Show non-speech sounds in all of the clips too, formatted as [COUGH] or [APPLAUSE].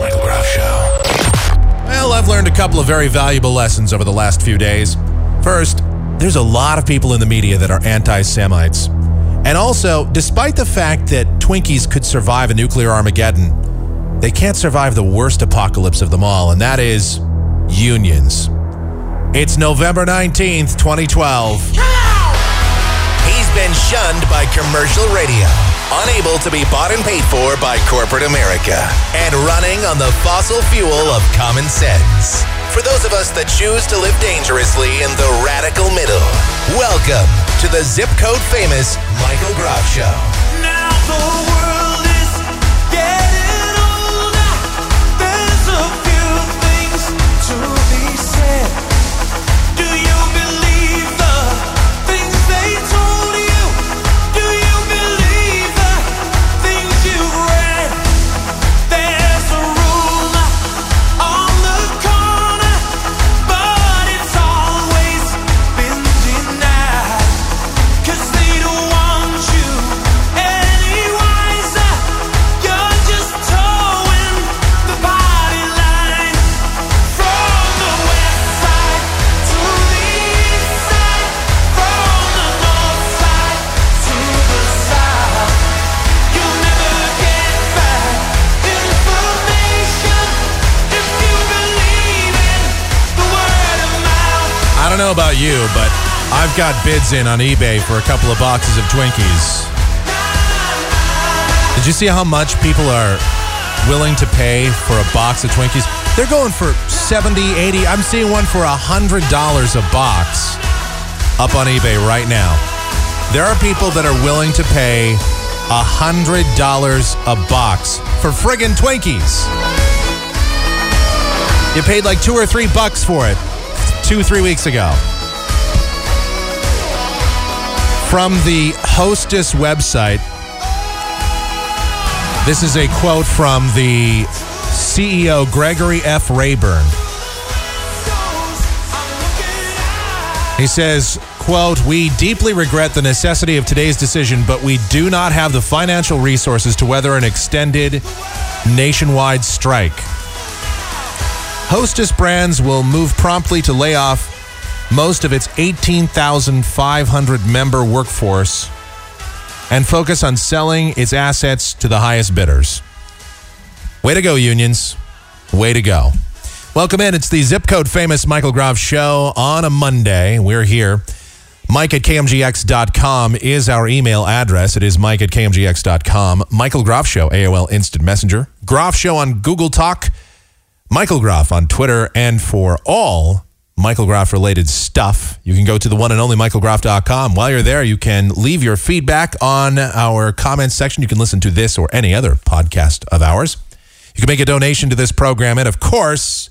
Michael Groff Show. Well, I've learned a couple of very valuable lessons over the last few days. First, there's a lot of people in the media that are anti Semites. And also, despite the fact that Twinkies could survive a nuclear Armageddon, they can't survive the worst apocalypse of them all, and that is unions. It's November 19th, 2012. He's been shunned by commercial radio, unable to be bought and paid for by corporate America, and running on the fossil fuel of common sense. For those of us that choose to live dangerously in the radical middle, welcome to the zip code famous Michael Groff Show. Know about you, but I've got bids in on eBay for a couple of boxes of Twinkies. Did you see how much people are willing to pay for a box of Twinkies? They're going for 70, 80. I'm seeing one for $100 a box up on eBay right now. There are people that are willing to pay $100 a box for friggin' Twinkies. You paid like two or three bucks for it two, three weeks ago. From the Hostess website, this is a quote from the CEO, Gregory F. Rayburn. He says, quote, we deeply regret the necessity of today's decision, but we do not have the financial resources to weather an extended nationwide strike. Hostess Brands will move promptly to lay off most of its 18,500 member workforce and focus on selling its assets to the highest bidders. Way to go, unions. Way to go. Welcome in. It's the zip code famous Michael Groff show on a Monday. We're here. Mike at KMGX.com is our email address. It is Mike at KMGX.com. Michael Groff Show, AOL Instant Messenger. Groff Show on Google Talk. Michael Groff on Twitter. And for all Michael Groff related stuff, you can go to the one and only michaelgroff.com. While you're there, you can leave your feedback on our comments section. You can listen to this or any other podcast of ours. You can make a donation to this program. And of course,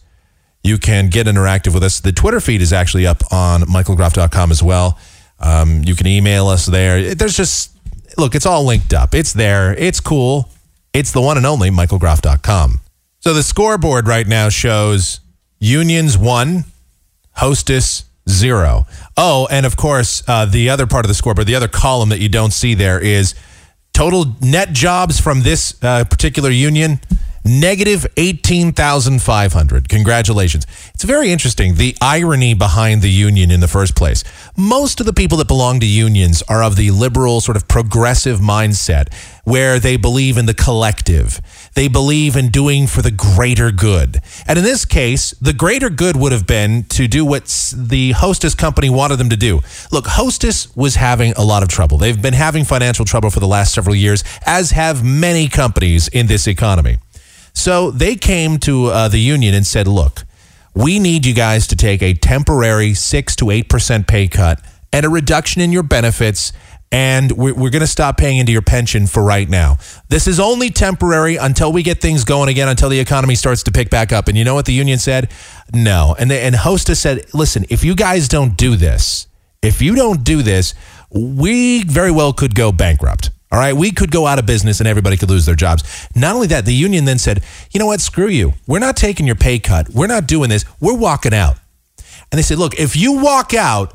you can get interactive with us. The Twitter feed is actually up on michaelgroff.com as well. Um, you can email us there. There's just, look, it's all linked up. It's there. It's cool. It's the one and only michaelgroff.com. So the scoreboard right now shows Unions one, Hostess zero. Oh, and of course, uh, the other part of the scoreboard, the other column that you don't see there is total net jobs from this uh, particular union negative 18,500. Congratulations. It's very interesting the irony behind the union in the first place. Most of the people that belong to unions are of the liberal, sort of progressive mindset where they believe in the collective. They believe in doing for the greater good. And in this case, the greater good would have been to do what the hostess company wanted them to do. Look, Hostess was having a lot of trouble. They've been having financial trouble for the last several years, as have many companies in this economy. So they came to uh, the union and said, look, we need you guys to take a temporary 6 to 8% pay cut and a reduction in your benefits. And we're, going to stop paying into your pension for right now. This is only temporary until we get things going again, until the economy starts to pick back up. And you know what the union said? No. And, the, and Hostess said, listen, if you guys don't do this, if you don't do this, we very well could go bankrupt. All right, we could go out of business and everybody could lose their jobs. Not only that, the union then said, you know what, screw you. We're not taking your pay cut. We're not doing this. We're walking out. And they said, look, if you walk out,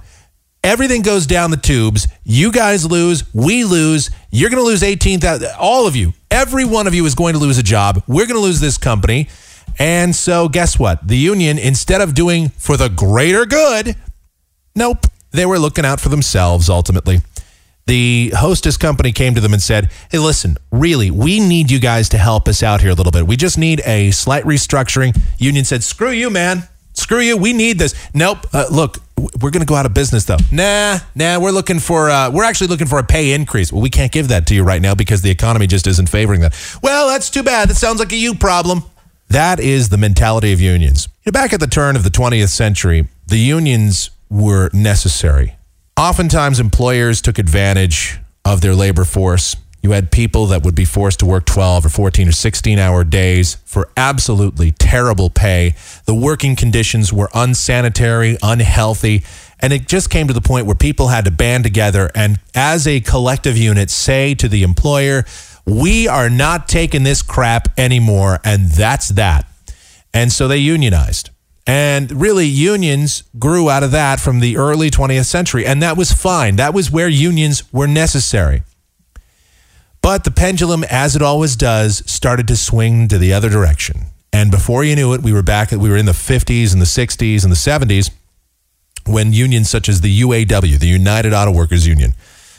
everything goes down the tubes. You guys lose, we lose. You're going to lose 18,000 all of you. Every one of you is going to lose a job. We're going to lose this company. And so guess what? The union instead of doing for the greater good, nope, they were looking out for themselves ultimately. The hostess company came to them and said, Hey, listen, really, we need you guys to help us out here a little bit. We just need a slight restructuring. Union said, Screw you, man. Screw you. We need this. Nope. Uh, look, we're going to go out of business, though. Nah, nah. We're looking for, uh, we're actually looking for a pay increase. Well, we can't give that to you right now because the economy just isn't favoring that. Well, that's too bad. That sounds like a you problem. That is the mentality of unions. Back at the turn of the 20th century, the unions were necessary. Oftentimes, employers took advantage of their labor force. You had people that would be forced to work 12 or 14 or 16 hour days for absolutely terrible pay. The working conditions were unsanitary, unhealthy, and it just came to the point where people had to band together and, as a collective unit, say to the employer, We are not taking this crap anymore, and that's that. And so they unionized. And really, unions grew out of that from the early 20th century. And that was fine. That was where unions were necessary. But the pendulum, as it always does, started to swing to the other direction. And before you knew it, we were back, we were in the 50s and the 60s and the 70s when unions such as the UAW, the United Auto Workers Union,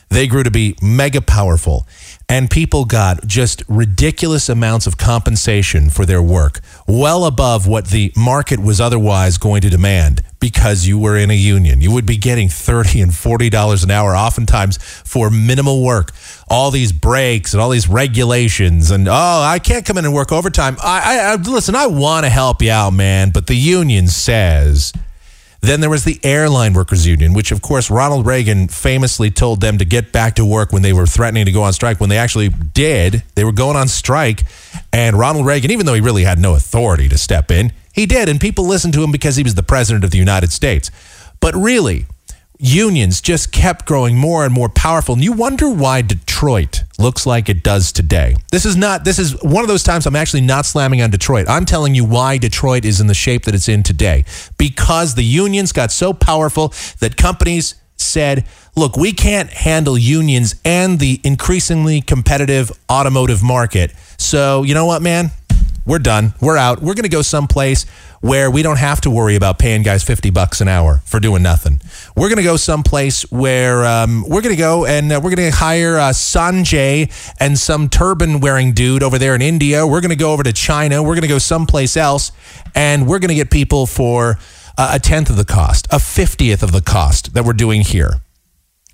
they grew to be mega powerful. And people got just ridiculous amounts of compensation for their work, well above what the market was otherwise going to demand because you were in a union. You would be getting 30 and $40 an hour, oftentimes for minimal work. All these breaks and all these regulations, and oh, I can't come in and work overtime. I, I, I listen, I want to help you out, man, but the union says. Then there was the Airline Workers Union, which, of course, Ronald Reagan famously told them to get back to work when they were threatening to go on strike. When they actually did, they were going on strike. And Ronald Reagan, even though he really had no authority to step in, he did. And people listened to him because he was the president of the United States. But really, unions just kept growing more and more powerful. And you wonder why Detroit looks like it does today. This is not, this is one of those times I'm actually not slamming on Detroit. I'm telling you why Detroit is in the shape that it's in today. Because the unions got so powerful that companies said, look, we can't handle unions and the increasingly competitive automotive market. So, you know what, man? We're done. We're out. We're going to go someplace where we don't have to worry about paying guys 50 bucks an hour for doing nothing. We're going to go someplace where um, we're going to go and uh, we're going to hire uh, Sanjay and some turban wearing dude over there in India. We're going to go over to China. We're going to go someplace else and we're going to get people for uh, a tenth of the cost, a 50th of the cost that we're doing here.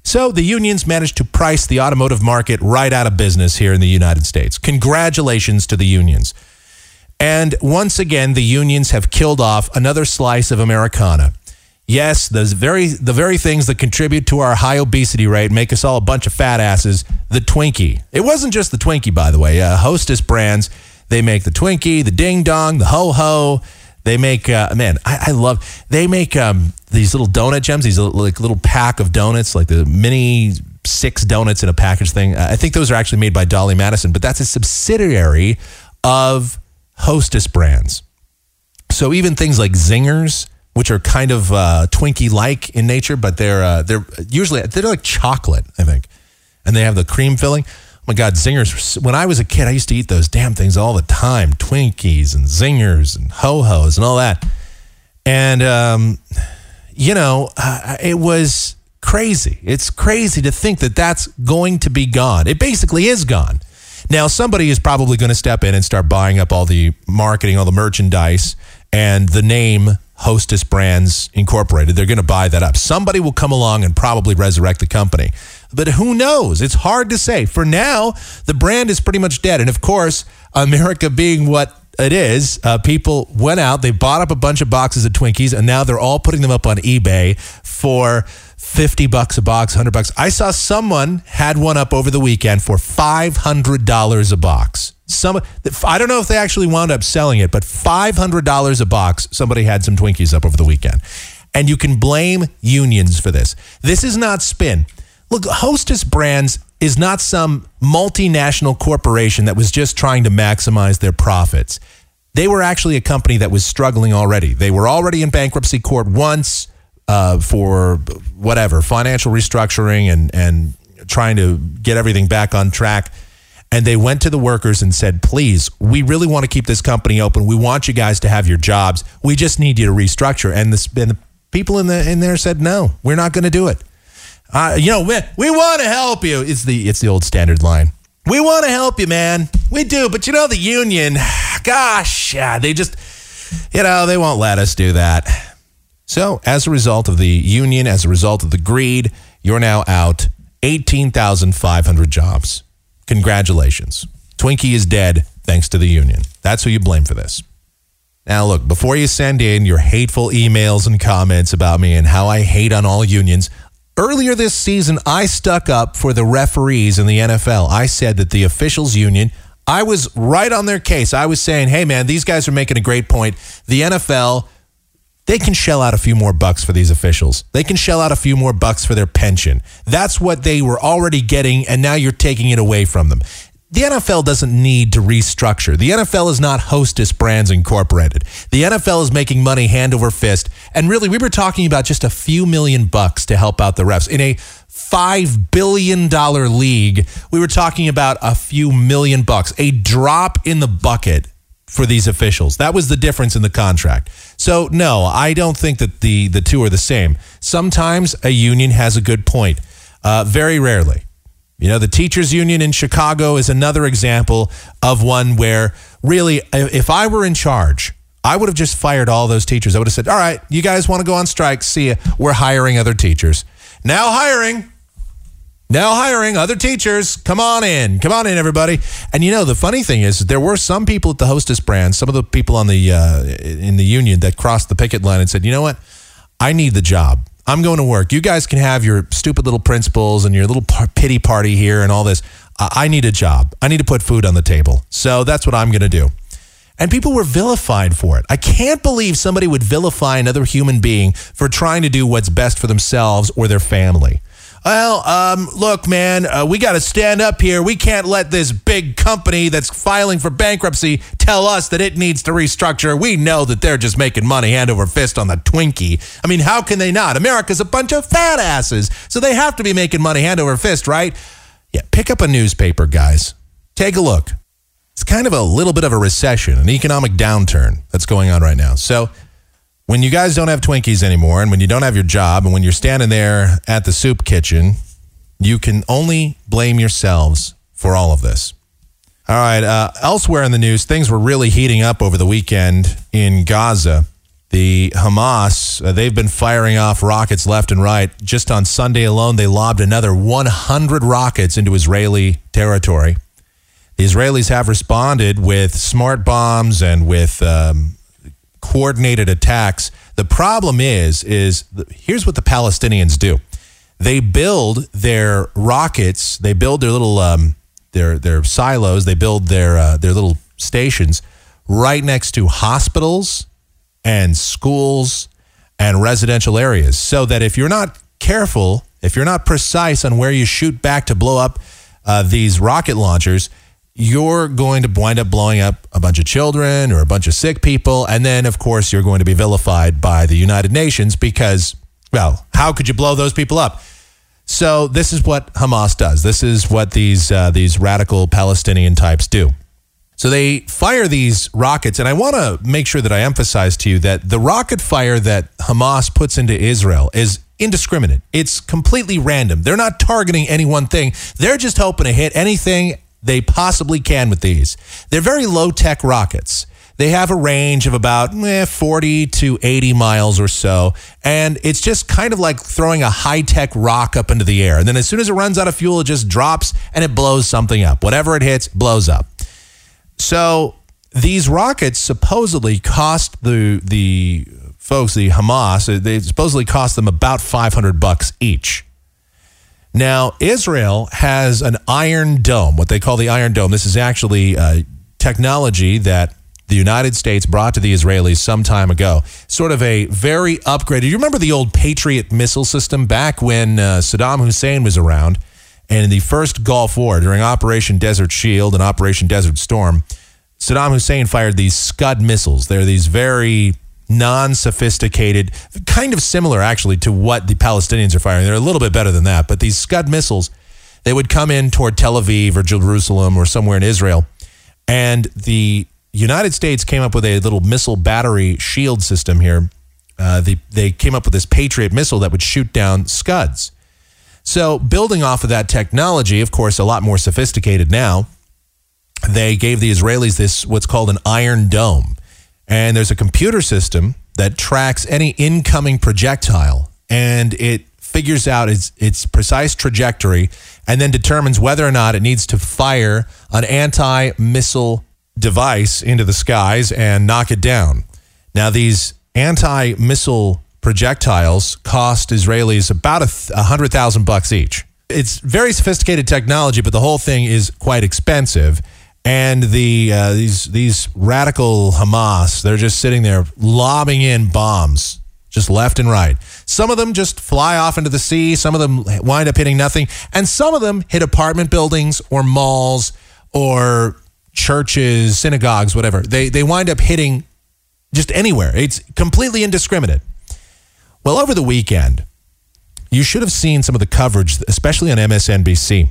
So the unions managed to price the automotive market right out of business here in the United States. Congratulations to the unions. And once again, the unions have killed off another slice of Americana. Yes, the very the very things that contribute to our high obesity rate make us all a bunch of fat asses. The Twinkie. It wasn't just the Twinkie, by the way. Uh, Hostess brands. They make the Twinkie, the Ding Dong, the Ho Ho. They make uh, man, I, I love. They make um, these little donut gems. These little, like little pack of donuts, like the mini six donuts in a package thing. Uh, I think those are actually made by Dolly Madison, but that's a subsidiary of Hostess brands. So even things like Zingers, which are kind of uh, Twinkie like in nature, but they're uh, they're usually they're like chocolate, I think, and they have the cream filling. Oh my God, Zingers! When I was a kid, I used to eat those damn things all the time: Twinkies and Zingers and Ho Hos and all that. And um, you know, uh, it was crazy. It's crazy to think that that's going to be gone. It basically is gone. Now, somebody is probably going to step in and start buying up all the marketing, all the merchandise, and the name Hostess Brands Incorporated. They're going to buy that up. Somebody will come along and probably resurrect the company. But who knows? It's hard to say. For now, the brand is pretty much dead. And of course, America being what it is, uh, people went out, they bought up a bunch of boxes of Twinkies, and now they're all putting them up on eBay for 50 bucks a box, 100 bucks. I saw someone had one up over the weekend for $500 a box. Some I don't know if they actually wound up selling it, but $500 a box somebody had some Twinkies up over the weekend. And you can blame unions for this. This is not spin. Look, Hostess Brands is not some multinational corporation that was just trying to maximize their profits. They were actually a company that was struggling already. They were already in bankruptcy court once uh, for whatever financial restructuring and and trying to get everything back on track. And they went to the workers and said, "Please, we really want to keep this company open. We want you guys to have your jobs. We just need you to restructure." And the, and the people in the in there said, "No, we're not going to do it." Uh, you know, we, we want to help you. It's the it's the old standard line. We want to help you, man. We do, but you know the union. [SIGHS] Gosh, yeah, they just, you know, they won't let us do that. So, as a result of the union, as a result of the greed, you're now out 18,500 jobs. Congratulations. Twinkie is dead thanks to the union. That's who you blame for this. Now, look, before you send in your hateful emails and comments about me and how I hate on all unions, earlier this season, I stuck up for the referees in the NFL. I said that the officials union, I was right on their case. I was saying, hey, man, these guys are making a great point. The NFL, they can shell out a few more bucks for these officials. They can shell out a few more bucks for their pension. That's what they were already getting, and now you're taking it away from them. The NFL doesn't need to restructure. The NFL is not Hostess Brands Incorporated. The NFL is making money hand over fist. And really, we were talking about just a few million bucks to help out the refs. In a $5 billion league, we were talking about a few million bucks, a drop in the bucket for these officials. That was the difference in the contract. So no, I don't think that the the two are the same. Sometimes a union has a good point. Uh, very rarely. You know, the teachers union in Chicago is another example of one where really if I were in charge, I would have just fired all those teachers. I would have said, "All right, you guys want to go on strike? See ya. We're hiring other teachers." Now hiring now hiring other teachers. Come on in. Come on in, everybody. And you know, the funny thing is, there were some people at the Hostess brand, some of the people on the uh, in the union that crossed the picket line and said, "You know what? I need the job. I'm going to work. You guys can have your stupid little principles and your little pity party here and all this. I need a job. I need to put food on the table. So that's what I'm going to do." And people were vilified for it. I can't believe somebody would vilify another human being for trying to do what's best for themselves or their family. Well, um, look, man, uh, we got to stand up here. We can't let this big company that's filing for bankruptcy tell us that it needs to restructure. We know that they're just making money hand over fist on the Twinkie. I mean, how can they not? America's a bunch of fat asses, so they have to be making money hand over fist, right? Yeah, pick up a newspaper, guys. Take a look. It's kind of a little bit of a recession, an economic downturn that's going on right now. So, when you guys don't have Twinkies anymore and when you don't have your job and when you're standing there at the soup kitchen, you can only blame yourselves for all of this. All right. Uh, elsewhere in the news, things were really heating up over the weekend in Gaza. The Hamas, uh, they've been firing off rockets left and right. Just on Sunday alone, they lobbed another 100 rockets into Israeli territory. The Israelis have responded with smart bombs and with um, coordinated attacks. The problem is, is here's what the Palestinians do: they build their rockets, they build their little um, their their silos, they build their uh, their little stations right next to hospitals and schools and residential areas, so that if you're not careful, if you're not precise on where you shoot back to blow up uh, these rocket launchers, you're going to wind up blowing up a bunch of children or a bunch of sick people. And then, of course, you're going to be vilified by the United Nations because, well, how could you blow those people up? So this is what Hamas does. This is what these uh, these radical Palestinian types do. So they fire these rockets, and I want to make sure that I emphasize to you that the rocket fire that Hamas puts into Israel is indiscriminate. It's completely random. They're not targeting any one thing. They're just hoping to hit anything they possibly can with these. They're very low tech rockets. They have a range of about eh, 40 to 80 miles or so. And it's just kind of like throwing a high tech rock up into the air. And then as soon as it runs out of fuel, it just drops and it blows something up. Whatever it hits, blows up. So these rockets supposedly cost the, the folks, the Hamas, they supposedly cost them about 500 bucks each. Now, Israel has an Iron Dome, what they call the Iron Dome. This is actually uh, technology that the United States brought to the Israelis some time ago. Sort of a very upgraded. You remember the old Patriot missile system back when uh, Saddam Hussein was around? And in the first Gulf War, during Operation Desert Shield and Operation Desert Storm, Saddam Hussein fired these Scud missiles. They're these very non sophisticated, kind of similar actually to what the Palestinians are firing. They're a little bit better than that, but these Scud missiles, they would come in toward Tel Aviv or Jerusalem or somewhere in Israel. And the United States came up with a little missile battery shield system here. Uh, the, they came up with this Patriot missile that would shoot down Scuds. So, building off of that technology, of course, a lot more sophisticated now, they gave the Israelis this what's called an Iron Dome. And there's a computer system that tracks any incoming projectile and it figures out its, its precise trajectory and then determines whether or not it needs to fire an anti missile device into the skies and knock it down. Now, these anti missile projectiles cost Israelis about a, th- a hundred thousand bucks each. It's very sophisticated technology, but the whole thing is quite expensive. And the uh, these these radical Hamas, they're just sitting there lobbing in bombs, just left and right. Some of them just fly off into the sea. Some of them wind up hitting nothing, and some of them hit apartment buildings or malls or churches, synagogues, whatever. They they wind up hitting just anywhere. It's completely indiscriminate. Well, over the weekend, you should have seen some of the coverage, especially on MSNBC.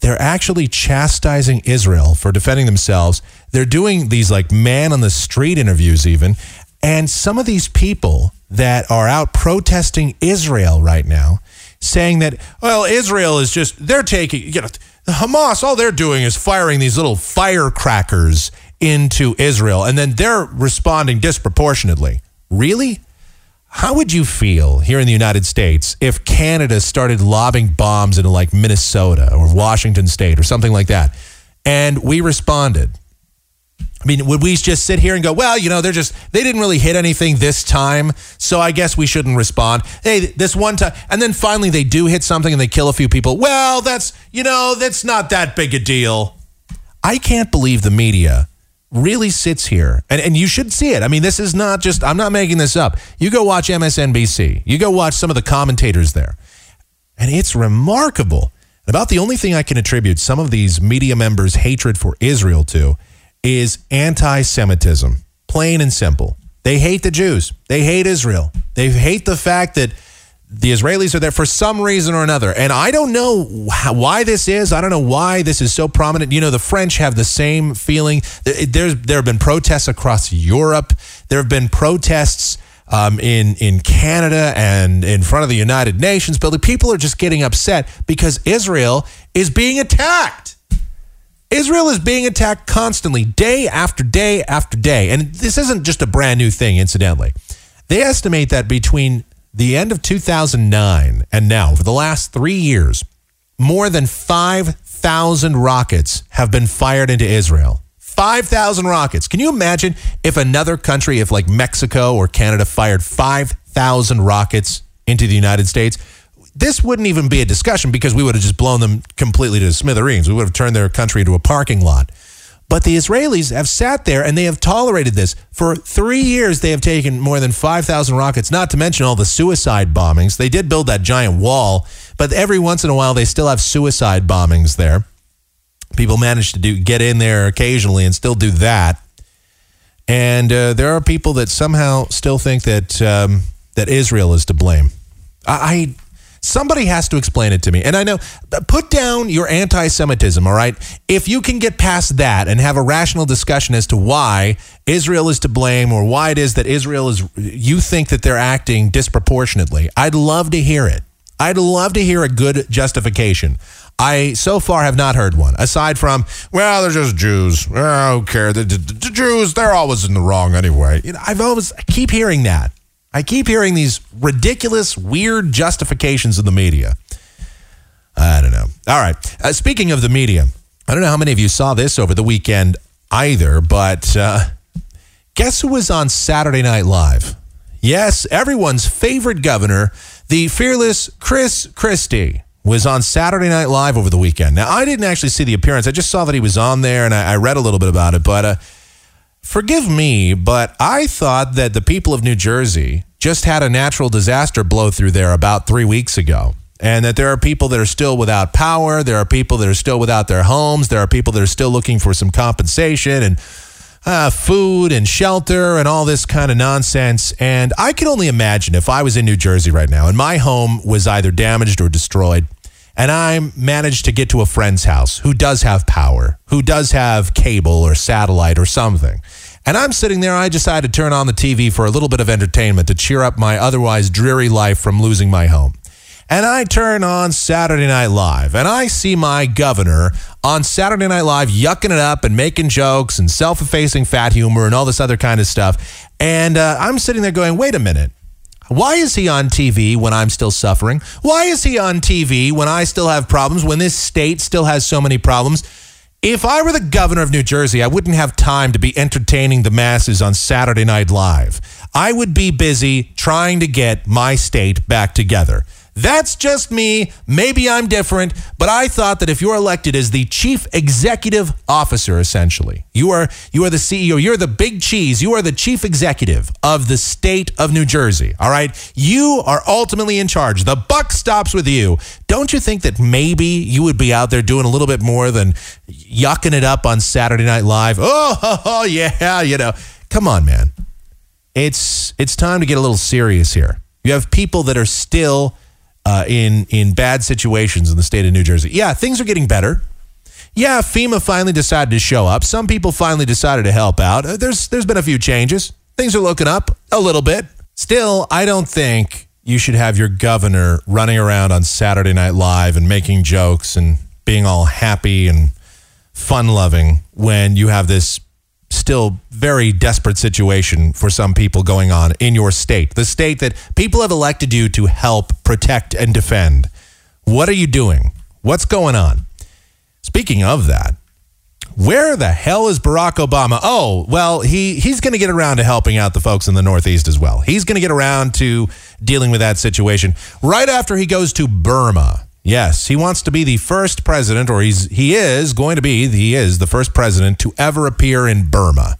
They're actually chastising Israel for defending themselves. They're doing these like man on the street interviews, even. And some of these people that are out protesting Israel right now, saying that, well, Israel is just, they're taking, you know, Hamas, all they're doing is firing these little firecrackers into Israel, and then they're responding disproportionately. Really? How would you feel here in the United States if Canada started lobbing bombs into like Minnesota or Washington State or something like that? And we responded. I mean, would we just sit here and go, well, you know, they're just, they didn't really hit anything this time, so I guess we shouldn't respond. Hey, this one time, and then finally they do hit something and they kill a few people. Well, that's, you know, that's not that big a deal. I can't believe the media really sits here, and, and you should see it. I mean, this is not just, I'm not making this up. You go watch MSNBC, you go watch some of the commentators there, and it's remarkable. About the only thing I can attribute some of these media members' hatred for Israel to is anti Semitism, plain and simple. They hate the Jews, they hate Israel, they hate the fact that the Israelis are there for some reason or another. And I don't know why this is. I don't know why this is so prominent. You know, the French have the same feeling. There's, there have been protests across Europe. There have been protests um, in, in Canada and in front of the United Nations building. People are just getting upset because Israel is being attacked. Israel is being attacked constantly, day after day after day. And this isn't just a brand new thing, incidentally. They estimate that between the end of 2009 and now, for the last three years, more than 5,000 rockets have been fired into Israel. 5,000 rockets. Can you imagine if another country, if like Mexico or Canada, fired 5,000 rockets into the United States? This wouldn't even be a discussion because we would have just blown them completely to smithereens. We would have turned their country into a parking lot. But the Israelis have sat there and they have tolerated this. For three years, they have taken more than 5,000 rockets, not to mention all the suicide bombings. They did build that giant wall, but every once in a while, they still have suicide bombings there. People manage to do get in there occasionally and still do that. And uh, there are people that somehow still think that um, that Israel is to blame. I, I somebody has to explain it to me. And I know, put down your anti-Semitism. All right, if you can get past that and have a rational discussion as to why Israel is to blame or why it is that Israel is, you think that they're acting disproportionately. I'd love to hear it. I'd love to hear a good justification. I so far have not heard one, aside from, well, they're just Jews. I don't care. The, the, the Jews, they're always in the wrong anyway. I've always, I keep hearing that. I keep hearing these ridiculous, weird justifications in the media. I don't know. All right. Uh, speaking of the media, I don't know how many of you saw this over the weekend either, but uh, guess who was on Saturday Night Live? Yes, everyone's favorite governor, the fearless Chris Christie, was on Saturday Night Live over the weekend. Now, I didn't actually see the appearance. I just saw that he was on there and I, I read a little bit about it, but uh, forgive me, but I thought that the people of New Jersey just had a natural disaster blow through there about three weeks ago. And that there are people that are still without power. There are people that are still without their homes. There are people that are still looking for some compensation. And uh, food and shelter and all this kind of nonsense. And I can only imagine if I was in New Jersey right now and my home was either damaged or destroyed, and I managed to get to a friend's house who does have power, who does have cable or satellite or something. And I'm sitting there, I decide to turn on the TV for a little bit of entertainment to cheer up my otherwise dreary life from losing my home. And I turn on Saturday Night Live and I see my governor on Saturday Night Live yucking it up and making jokes and self effacing fat humor and all this other kind of stuff. And uh, I'm sitting there going, wait a minute. Why is he on TV when I'm still suffering? Why is he on TV when I still have problems, when this state still has so many problems? If I were the governor of New Jersey, I wouldn't have time to be entertaining the masses on Saturday Night Live. I would be busy trying to get my state back together. That's just me. Maybe I'm different, but I thought that if you're elected as the chief executive officer, essentially, you are you are the CEO, you're the big cheese, you are the chief executive of the state of New Jersey. All right, you are ultimately in charge. The buck stops with you. Don't you think that maybe you would be out there doing a little bit more than yucking it up on Saturday Night Live? [LAUGHS] Oh, oh yeah, you know. Come on, man. It's it's time to get a little serious here. You have people that are still uh, in in bad situations in the state of New Jersey. Yeah, things are getting better. Yeah, FEMA finally decided to show up. Some people finally decided to help out. Uh, There's there's been a few changes. Things are looking up a little bit. Still, I don't think you should have your governor running around on Saturday Night Live and making jokes and being all happy and fun loving when you have this still very desperate situation for some people going on in your state, the state that people have elected you to help protect and defend. What are you doing? What's going on? Speaking of that, where the hell is Barack Obama? Oh, well, he he's going to get around to helping out the folks in the Northeast as well. He's going to get around to dealing with that situation right after he goes to Burma. Yes, he wants to be the first president, or he's he is going to be he is the first president to ever appear in Burma.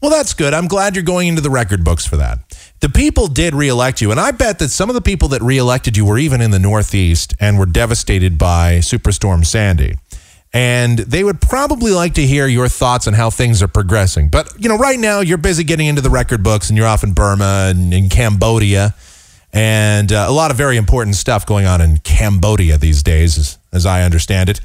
Well, that's good. I'm glad you're going into the record books for that. The people did reelect you, and I bet that some of the people that reelected you were even in the Northeast and were devastated by Superstorm Sandy. And they would probably like to hear your thoughts on how things are progressing. But, you know, right now you're busy getting into the record books and you're off in Burma and in Cambodia and uh, a lot of very important stuff going on in Cambodia these days, as, as I understand it,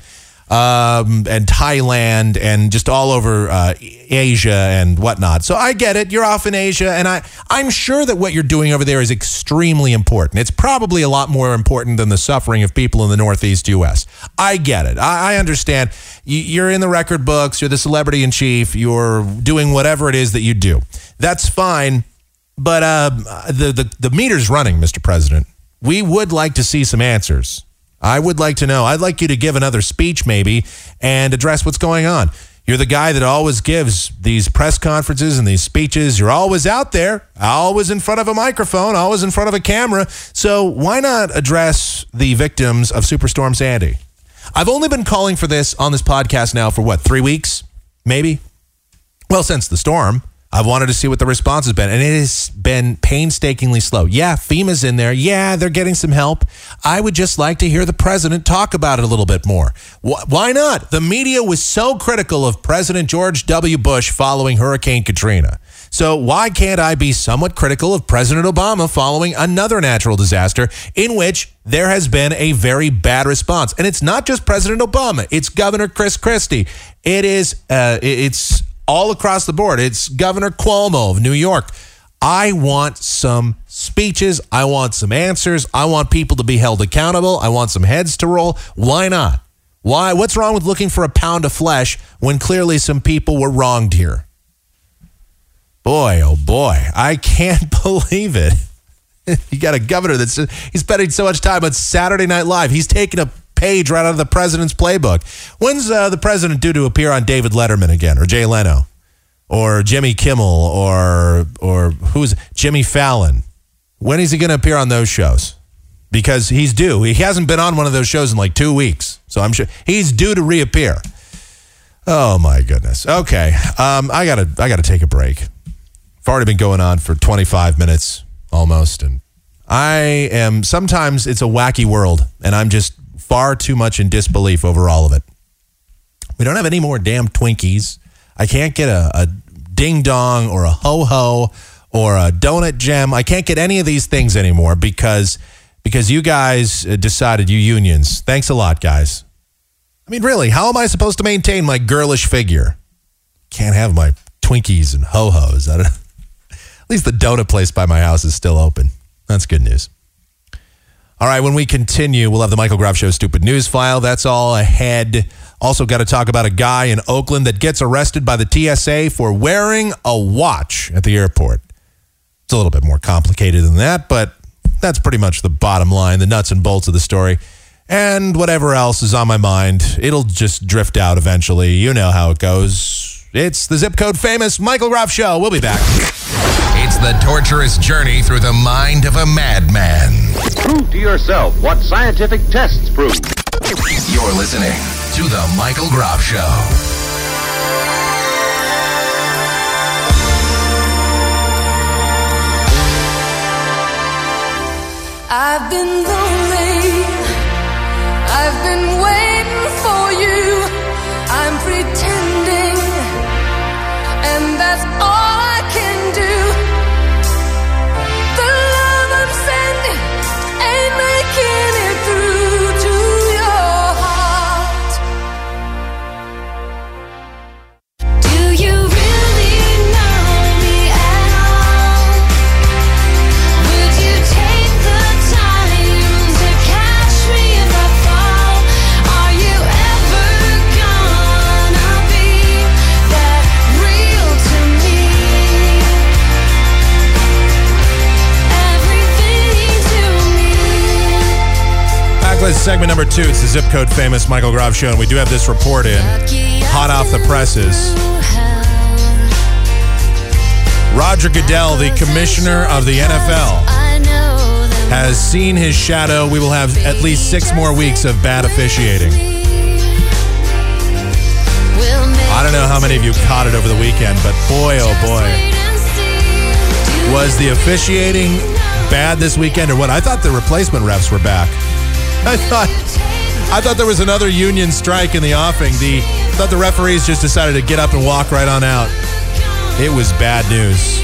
um, and Thailand, and just all over uh, Asia and whatnot. So I get it. You're off in Asia, and I I'm sure that what you're doing over there is extremely important. It's probably a lot more important than the suffering of people in the Northeast U.S. I get it. I, I understand. You, you're in the record books. You're the celebrity in chief. You're doing whatever it is that you do. That's fine. But uh, the, the the meter's running, Mr. President. We would like to see some answers. I would like to know. I'd like you to give another speech, maybe, and address what's going on. You're the guy that always gives these press conferences and these speeches. You're always out there, always in front of a microphone, always in front of a camera. So why not address the victims of Superstorm Sandy? I've only been calling for this on this podcast now for what, three weeks? Maybe? Well, since the storm, I've wanted to see what the response has been, and it has been painstakingly slow. Yeah, FEMA's in there. Yeah, they're getting some help. I would just like to hear the president talk about it a little bit more. Wh- Why not? The media was so critical of President George W. Bush following Hurricane Katrina. So why can't I be somewhat critical of President Obama following another natural disaster in which there has been a very bad response? And it's not just President Obama; it's Governor Chris Christie. It is. Uh, it's all across the board. It's Governor Cuomo of New York. I want some speeches. I want some answers. I want people to be held accountable. I want some heads to roll. Why not? Why? What's wrong with looking for a pound of flesh when clearly some people were wronged here? Boy, oh boy, I can't [LAUGHS] believe it. [LAUGHS] you got a governor that's he's spending so much time on Saturday Night Live. He's taking a page right out of the president's playbook. When's uh, the president due to appear on David Letterman again, or Jay Leno, or Jimmy Kimmel, or or who's Jimmy Fallon? When is he going to appear on those shows? Because he's due. He hasn't been on one of those shows in like two weeks, so I'm sure he's due to reappear. Oh my goodness. Okay, um, I gotta I gotta take a break. I've already been going on for 25 minutes almost, and I am sometimes it's a wacky world, and I'm just far too much in disbelief over all of it. We don't have any more damn Twinkies. I can't get a, a ding dong or a ho ho or a donut gem. I can't get any of these things anymore because because you guys uh, decided you unions. Thanks a lot, guys. I mean, really, how am I supposed to maintain my girlish figure? Can't have my Twinkies and ho hos. [LAUGHS] At least the donut place by my house is still open. That's good news. All right, when we continue, we'll have the Michael Groff Show Stupid News File. That's all ahead. Also, got to talk about a guy in Oakland that gets arrested by the TSA for wearing a watch at the airport. It's a little bit more complicated than that, but that's pretty much the bottom line, the nuts and bolts of the story. And whatever else is on my mind, it'll just drift out eventually. You know how it goes. It's the zip code famous Michael Groff Show. We'll be back. It's the torturous journey through the mind of a madman. Prove to yourself what scientific tests prove. You're listening to the Michael Groff Show. I've been with segment number two. It's the zip code famous Michael Groff Show, and we do have this report in. Hot off the presses. Roger Goodell, the commissioner of the NFL, has seen his shadow. We will have at least six more weeks of bad officiating. I don't know how many of you caught it over the weekend, but boy, oh boy. Was the officiating bad this weekend or what? I thought the replacement refs were back. [LAUGHS] I thought I thought there was another union strike in the offing. The I thought the referees just decided to get up and walk right on out. It was bad news.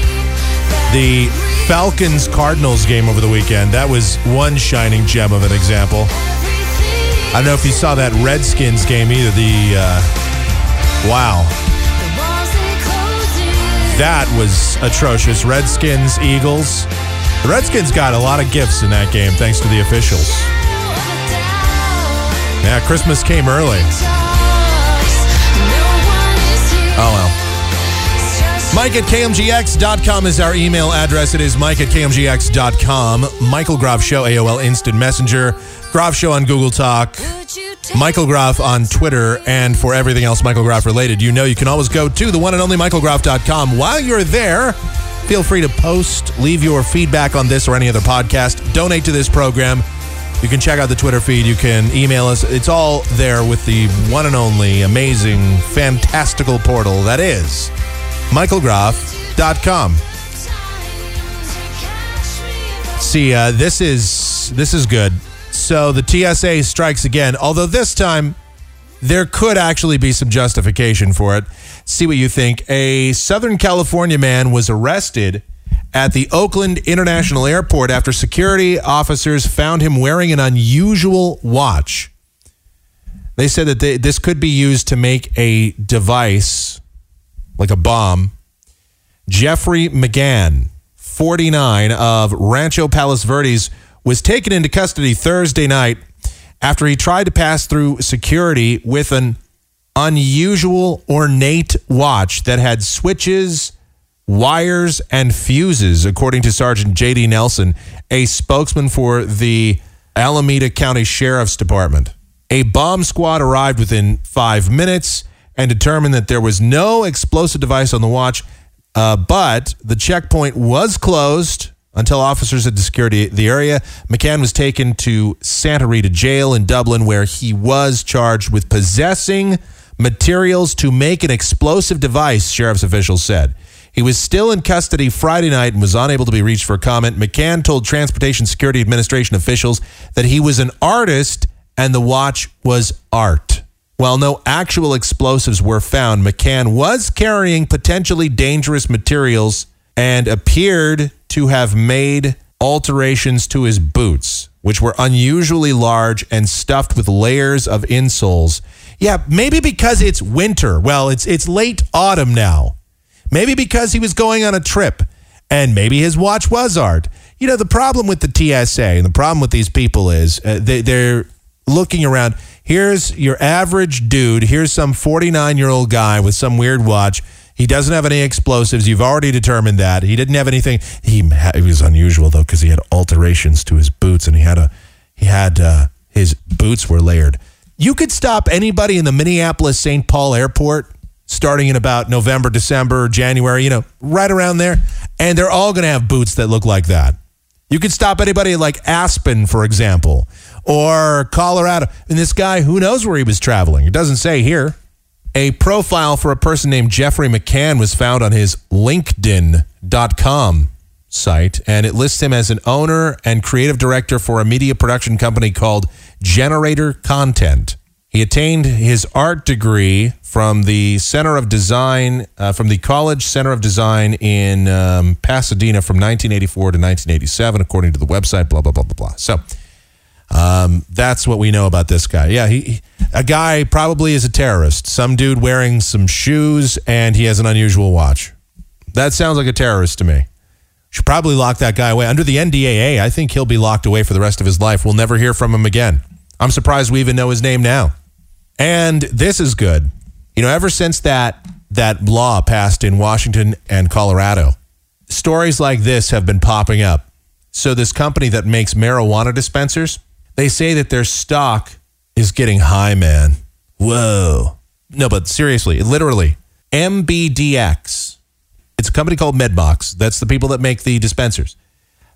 The Falcons Cardinals game over the weekend, that was one shining gem of an example. I don't know if you saw that Redskins game either. The uh, wow, that was atrocious. Redskins, Eagles. The Redskins got a lot of gifts in that game thanks to the officials. Yeah, Christmas came early. Oh well. Mike at KMGX.com is our email address. It is Mike at KMGX.com. Michael Groff Show, AOL Instant Messenger. Groff Show on Google Talk. Michael Groff on Twitter. And for everything else Michael Groff related, you know you can always go to the one and only MichaelGroff.com. While you're there, feel free to post, leave your feedback on this or any other podcast, donate to this program. You can check out the Twitter feed. You can email us. It's all there with the one and only amazing, fantastical portal that is michaelgroff.com. See, uh, this is this is good. So the TSA strikes again, although this time there could actually be some justification for it. See what you think. A Southern California man was arrested at the Oakland International Airport after security officers found him wearing an unusual watch. They said that they, this could be used to make a device like a bomb. Jeffrey McCann, 49, of Rancho Palos Verdes, was taken into custody Thursday night after he tried to pass through security with an unusual, ornate watch that had switches, wires, and fuses, according to Sergeant J.D. Nelson, a spokesman for the Alameda County Sheriff's Department. A bomb squad arrived within five minutes and determined that there was no explosive device on the watch, uh, but the checkpoint was closed until officers had secured the area. McCann was taken to Santa Rita Jail in Dublin, where he was charged with possessing materials to make an explosive device, sheriff's officials said. He was still in custody Friday night and was unable to be reached for comment. McCann told Transportation Security Administration officials that he was an artist and the watch was art. While no actual explosives were found, McCann was carrying potentially dangerous materials and appeared to have made alterations to his boots, which were unusually large and stuffed with layers of insoles. Yeah, maybe because it's winter. Well, it's it's late autumn now. Maybe because he was going on a trip and maybe his watch was art. You know, the problem with the TSA and the problem with these people is uh, they, they're looking around. Here's your average dude. Here's some 49 year old guy with some weird watch. He doesn't have any explosives. You've already determined that. He didn't have anything. He, was unusual though because he had alterations to his boots and he had a he had uh, his boots were layered. You could stop anybody in the Minneapolis St. Paul airport starting in about November, December, January, you know, right around there, and they're all going to have boots that look like that. You could stop anybody like Aspen, for example, or Colorado. And this guy, who knows where he was traveling? It doesn't say here. A profile for a person named Jeffrey McCann was found on his LinkedIn.com site, and it lists him as an owner and creative director for a media production company called Generator Content. He attained his art degree from the Center of Design, uh, from the College Center of Design in um, Pasadena from 1984 to 1987, according to the website, blah, blah, blah, blah, blah. So um, that's what we know about this guy. Yeah, he, a guy probably is a terrorist. Some dude wearing some shoes and he has an unusual watch. That sounds like a terrorist to me. Should probably lock that guy away. Under the NDAA, I think he'll be locked away for the rest of his life. We'll never hear from him again. I'm surprised we even know his name now. And this is good. You know, ever since that that law passed in Washington and Colorado, stories like this have been popping up. So this company that makes marijuana dispensers, they say that their stock is getting high, man. Whoa. No, but seriously, literally, MBDX. It's a company called Medbox. That's the people that make the dispensers.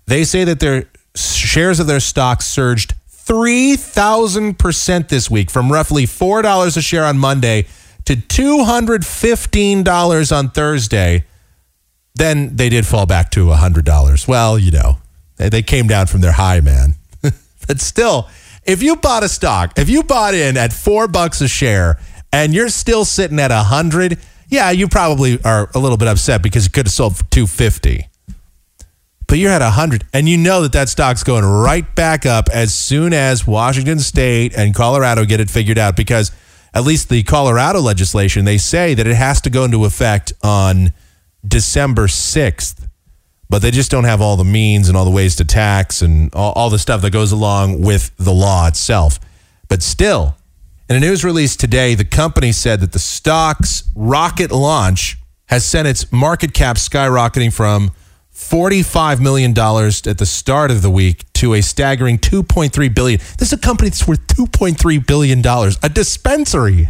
They say that their shares of their stock surged 3,000% this week from roughly $4 a share on Monday to $215 on Thursday. Then they did fall back to $100. Well, you know, they, came down from their high, man. [LAUGHS] but still, if you bought a stock, if you bought in at four bucks a share and you're still sitting at a hundred, yeah, you probably are a little bit upset because you could have sold for 250 but you're at 100 and you know that that stock's going right back up as soon as Washington state and Colorado get it figured out because at least the Colorado legislation they say that it has to go into effect on December 6th but they just don't have all the means and all the ways to tax and all, all the stuff that goes along with the law itself. But still in a news release today the company said that the stock's rocket launch has sent its market cap skyrocketing from $45 million at the start of the week to a staggering 2.3 billion. This is a company that's worth $2.3 billion. A dispensary.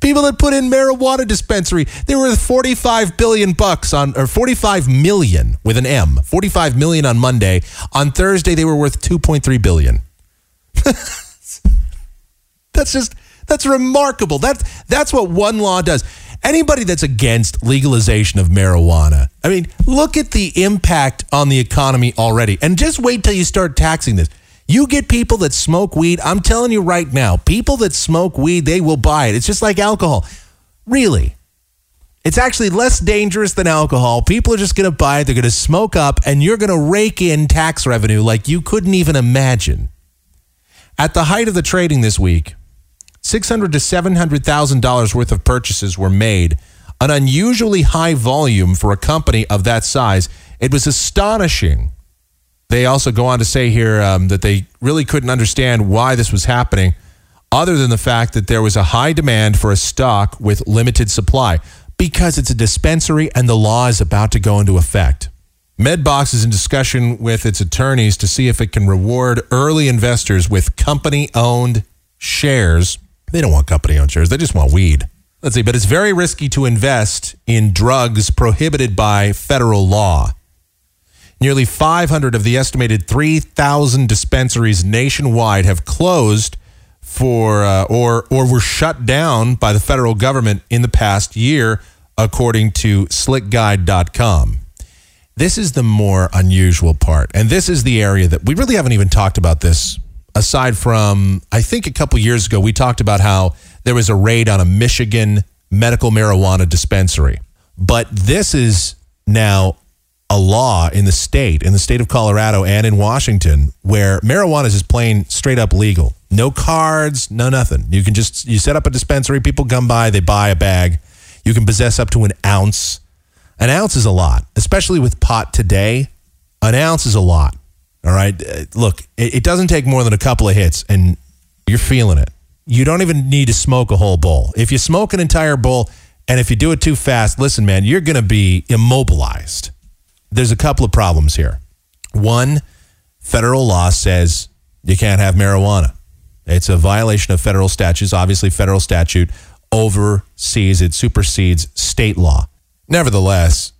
People that put in marijuana dispensary, they were worth 45 billion bucks on or 45 million with an M. 45 million on Monday. On Thursday they were worth 2.3 billion. [LAUGHS] That's just that's remarkable. That that's what one law does. Anybody that's against legalization of marijuana, I mean, look at the impact on the economy already. And just wait till you start taxing this. You get people that smoke weed, I'm telling you right now, people that smoke weed, they will buy it. It's just like alcohol. Really. It's actually less dangerous than alcohol. People are just going to buy it, they're going to smoke up, and you're going to rake in tax revenue like you couldn't even imagine. At the height of the trading this week, six hundred to seven hundred thousand dollars worth of purchases were made, an unusually high volume for a company of that size. It was astonishing. They also go on to say here um, that they really couldn't understand why this was happening, other than the fact that there was a high demand for a stock with limited supply because it's a dispensary and the law is about to go into effect. Medbox is in discussion with its attorneys to see if it can reward early investors with company owned shares. They don't want company owned shares, they just want weed. Let's see, but it's very risky to invest in drugs prohibited by federal law. Nearly 500 of the estimated 3,000 dispensaries nationwide have closed for uh, or or were shut down by the federal government in the past year, according to SlickGuide.com. This is the more unusual part, and this is the area that we really haven't even talked about this. Aside from, I think a couple years ago we talked about how there was a raid on a Michigan medical marijuana dispensary. But this is now a law in the state, in the state of Colorado and in Washington, where marijuana is just plain straight up legal. No cards, no nothing. You can just you set up a dispensary, people come by, they buy a bag. You can possess up to an ounce. An ounce is a lot, especially with pot today. An ounce is a lot. All right. Uh, Look, it, it doesn't take more than a couple of hits and you're feeling it. You don't even need to smoke a whole bowl. If you smoke an entire bowl and if you do it too fast, listen, man, you're going to be immobilized. There's a couple of problems here. One, federal law says you can't have marijuana. It's a violation of federal statutes. Obviously, federal statute oversees, it supersedes state law. Nevertheless,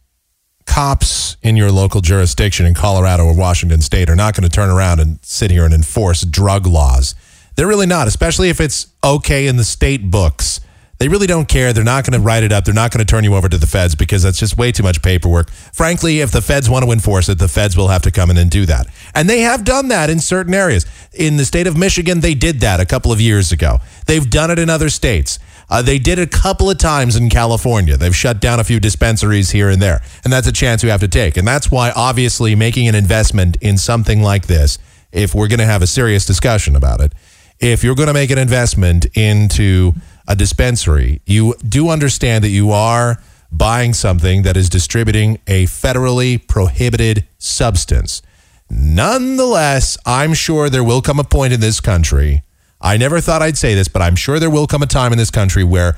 cops in your local jurisdiction in Colorado or Washington state are not going to turn around and sit here and enforce drug laws. They're really not, especially if it's okay in the state books. They really don't care. They're not going to write it up. They're not going to turn you over to the feds because that's just way too much paperwork. Frankly, if the feds want to enforce it, the feds will have to come in and do that. And they have done that in certain areas. In the state of Michigan, they did that a couple of years ago. They've done it in other states. Uh, they did a couple of times in California. They've shut down a few dispensaries here and there. And that's a chance we have to take. And that's why, obviously, making an investment in something like this, if we're going to have a serious discussion about it, if you're going to make an investment into a dispensary, you do understand that you are buying something that is distributing a federally prohibited substance. Nonetheless, I'm sure there will come a point in this country. I never thought I'd say this, but I'm sure there will come a time in this country where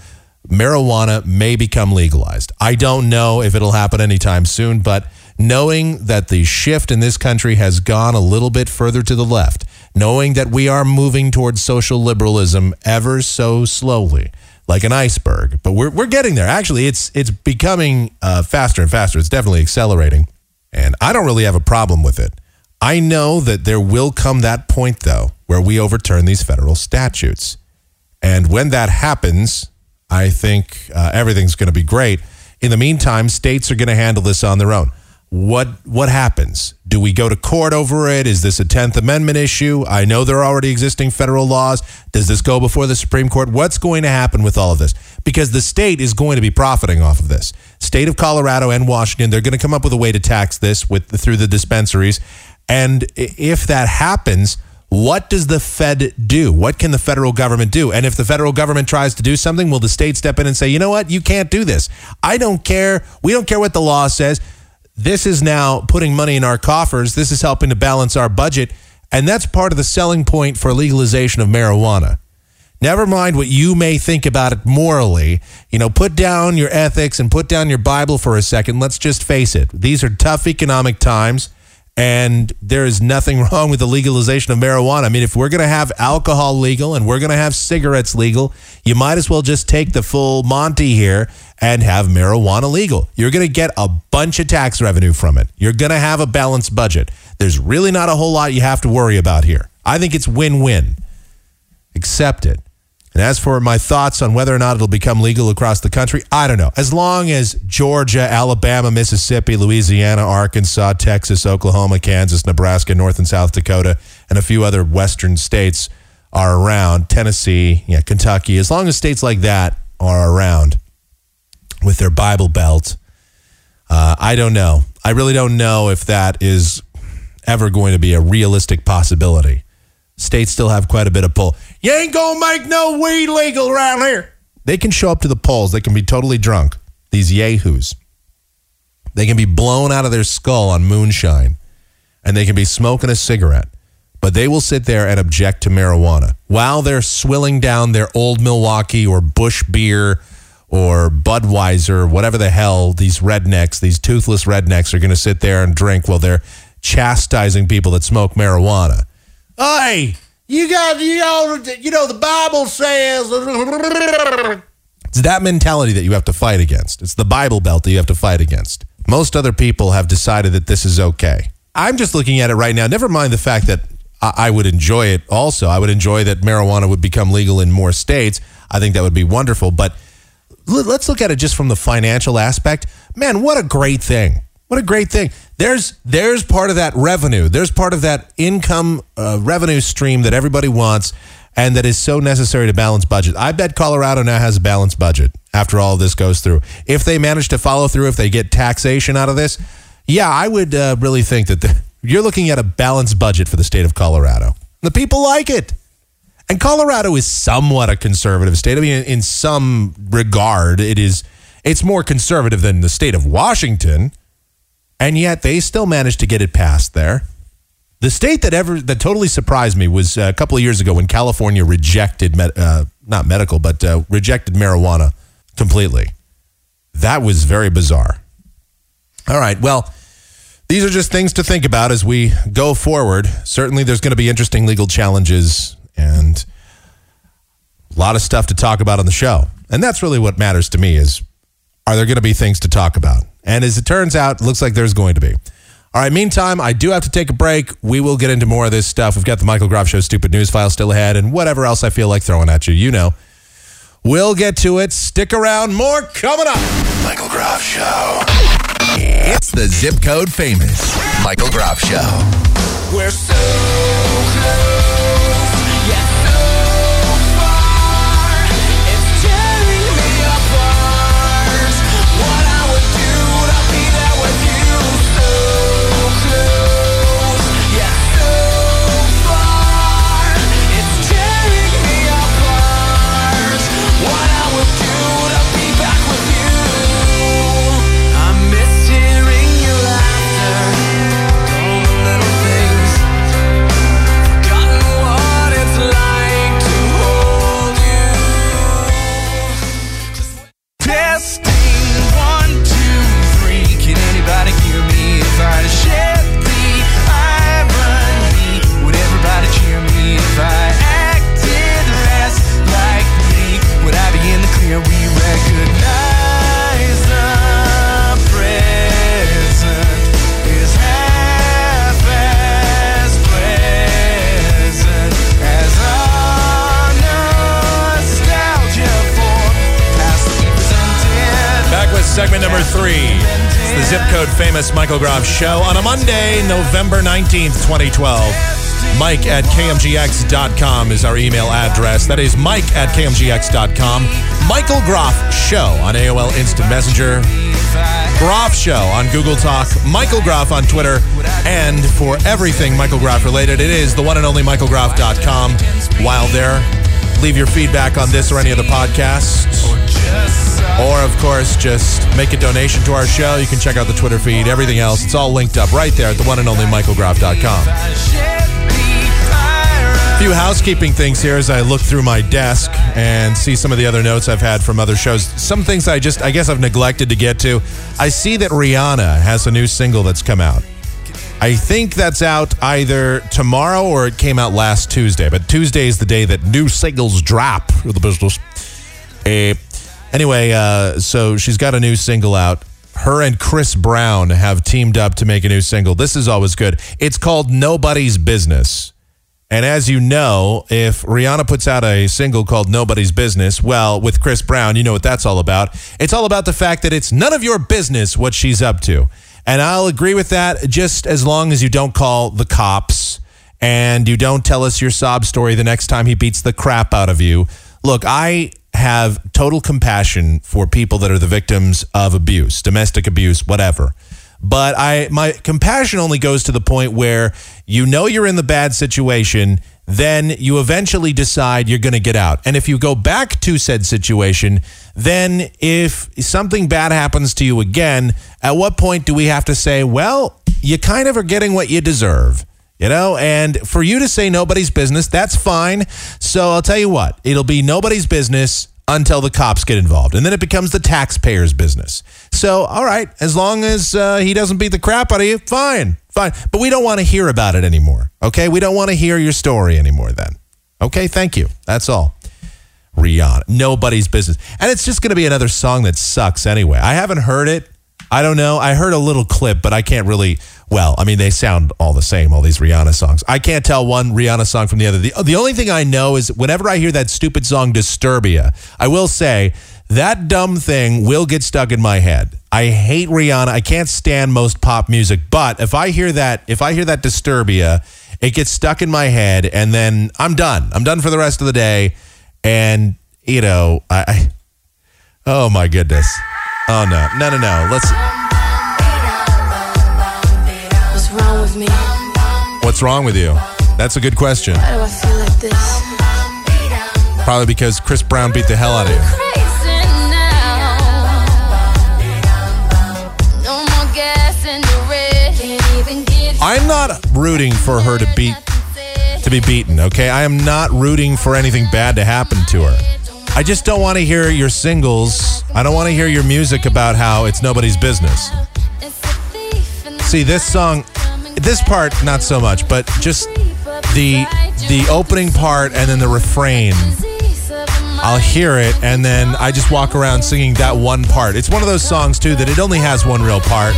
marijuana may become legalized. I don't know if it'll happen anytime soon, but knowing that the shift in this country has gone a little bit further to the left, knowing that we are moving towards social liberalism ever so slowly, like an iceberg, but we're, we're getting there. Actually, it's it's becoming uh, faster and faster. It's definitely accelerating, and I don't really have a problem with it. I know that there will come that point, though, where we overturn these federal statutes. And when that happens, I think uh, everything's going to be great. In the meantime, states are going to handle this on their own. What what happens? Do we go to court over it? Is this a 10th Amendment issue? I know there are already existing federal laws. Does this go before the Supreme Court? What's going to happen with all of this? Because the state is going to be profiting off of this. State of Colorado and Washington, they're going to come up with a way to tax this with through the dispensaries. And if that happens, what does the Fed do? What can the federal government do? And if the federal government tries to do something, will the state step in and say, you know what, you can't do this? I don't care. We don't care what the law says. This is now putting money in our coffers. This is helping to balance our budget. And that's part of the selling point for legalization of marijuana. Never mind what you may think about it morally. You know, put down your ethics and put down your Bible for a second. Let's just face it. These are tough economic times, and there is nothing [LAUGHS] wrong with the legalization of marijuana. I mean, if we're going to have alcohol legal and we're going to have cigarettes legal, you might as well just take the full Monty here and have marijuana legal. You're going to get a bunch of tax revenue from it. You're going to have a balanced budget. There's really not a whole lot you have to worry about here. I think it's win win accept it. And as for my thoughts on whether or not it'll become legal across the country, I don't know. As long as Georgia, Alabama, Mississippi, Louisiana, Arkansas, Texas, Oklahoma, Kansas, Nebraska, North and South Dakota, and a few other western states are around, Tennessee, yeah, Kentucky, as long as states like that are around with their Bible Belt, uh, I don't know. I really don't know if that is ever going to be a realistic possibility states still have quite a bit of pull. You ain't gonna make no weed legal around here. They can show up to the polls. They can be totally drunk. These yahoos. They can be blown out of their skull on moonshine, and they can be smoking a cigarette. But they will sit there and object to marijuana while they're swilling down their old Milwaukee or Busch beer or Budweiser, whatever the hell these rednecks, these toothless rednecks, are going to sit there and drink while they're chastising people that smoke marijuana. Hey, you got you know you know the Bible says it's that mentality that you have to fight against. It's the Bible belt that you have to fight against. Most other people have decided that this is okay. I'm just looking at it right now. Never mind the fact that I, I would enjoy it. Also, I would enjoy that marijuana would become legal in more states. I think that would be wonderful. But let's look at it just from the financial aspect. Man, what a great thing! What a great thing. There's there's part of that revenue. There's part of that income uh, revenue stream that everybody wants. and that is so necessary to balance budget. I bet Colorado now has a balanced budget after all this goes through. If they manage to follow through, if they get taxation out of this, yeah, I would uh, really think that the, you're looking at a balanced budget for the state of Colorado. The people like it. And Colorado is somewhat a conservative state. I mean, in, some regard, it is. It's more conservative than the state of Washington, and yet they still managed to get it passed there. The state that ever that totally surprised me was uh, a couple of years ago when California rejected med, uh, not medical, but uh, rejected marijuana completely. That was very bizarre. All right, well, these are just things to think about as we go forward. Certainly, there's going to be interesting legal challenges and a lot of stuff to talk about on the show. And that's really what matters to me is are there going to be things to talk about? And as it turns out, looks like there's going to be. All right, meantime, I do have to take a break. We will get into more of this stuff. We've got the Michael Groff Show Stupid News file still ahead and whatever else I feel like throwing at you. You know. We'll get to it. Stick around. More coming up. Michael Groff Show. It's the zip code famous Michael Groff Show. We're so close, segment number three. It's the zip code famous Michael Groff show on a Monday, November 19th, 2012. Mike at KMGX.com is our email address. That is Mike at KMGX.com. Michael Groff Show on AOL Instant Messenger. Groff Show on Google Talk. Michael Groff on Twitter. And for everything Michael Groff related, it is the one and only MichaelGroff.com. While there, leave your feedback on this or any other podcasts. Or, of course, just make a donation to our show. You can check out the Twitter feed, everything else. It's all linked up right there at the one and only MichaelGroff.com. A few housekeeping things here as I look through my desk and see some of the other notes I've had from other shows. Some things I just, I guess I've neglected to get to. I see that Rihanna has a new single that's come out. I think that's out either tomorrow or it came out last Tuesday. But Tuesday is the day that new singles drop the business. Eh, anyway, uh, so she's got a new single out. Her and Chris Brown have teamed up to make a new single. This is always good. It's called Nobody's Business. And as you know, if Rihanna puts out a single called Nobody's Business, well, with Chris Brown, you know what that's all about. It's all about the fact that it's none of your business what she's up to. And I'll agree with that just as long as you don't call the cops and you don't tell us your sob story the next time he beats the crap out of you. Look, I have total compassion for people that are the victims of abuse, domestic abuse, whatever. But I my compassion only goes to the point where you know you're in the bad situation, then you eventually decide you're going to get out. And if you go back to said situation, then if something bad happens to you again, at what point do we have to say, well, you kind of are getting what you deserve? You know, and for you to say nobody's business, that's fine. So I'll tell you what, it'll be nobody's business until the cops get involved. And then it becomes the taxpayer's business. So, all right, as long as uh, he doesn't beat the crap out of you, fine, fine. But we don't want to hear about it anymore. Okay. We don't want to hear your story anymore then. Okay. Thank you. That's all. Rihanna, nobody's business. And it's just going to be another song that sucks anyway. I haven't heard it. I don't know. I heard a little clip, but I can't really. Well, I mean, they sound all the same, all these Rihanna songs. I can't tell one Rihanna song from the other. The, the only thing I know is whenever I hear that stupid song, Disturbia, I will say that dumb thing will get stuck in my head. I hate Rihanna. I can't stand most pop music, but if I hear that, if I hear that Disturbia, It gets stuck in my head, and then I'm done. I'm done for the rest of the day. And, you know, I, I oh my goodness. Oh no, no, no, no. Let's, What's wrong with me? what's wrong with you? That's a good question. Why do I feel like this? Probably because Chris Brown beat the hell out of you. Crazy now. No more gas in the red. Can't even get I'm not rooting for her to beat to be beaten, okay? I am not rooting for anything bad to happen to her. I just don't want to hear your singles. I don't want to hear your music about how it's nobody's business. See, this song, this part not so much, but just the the opening part and then the refrain. I'll hear it and then I just walk around singing that one part. It's one of those songs too that it only has one real part.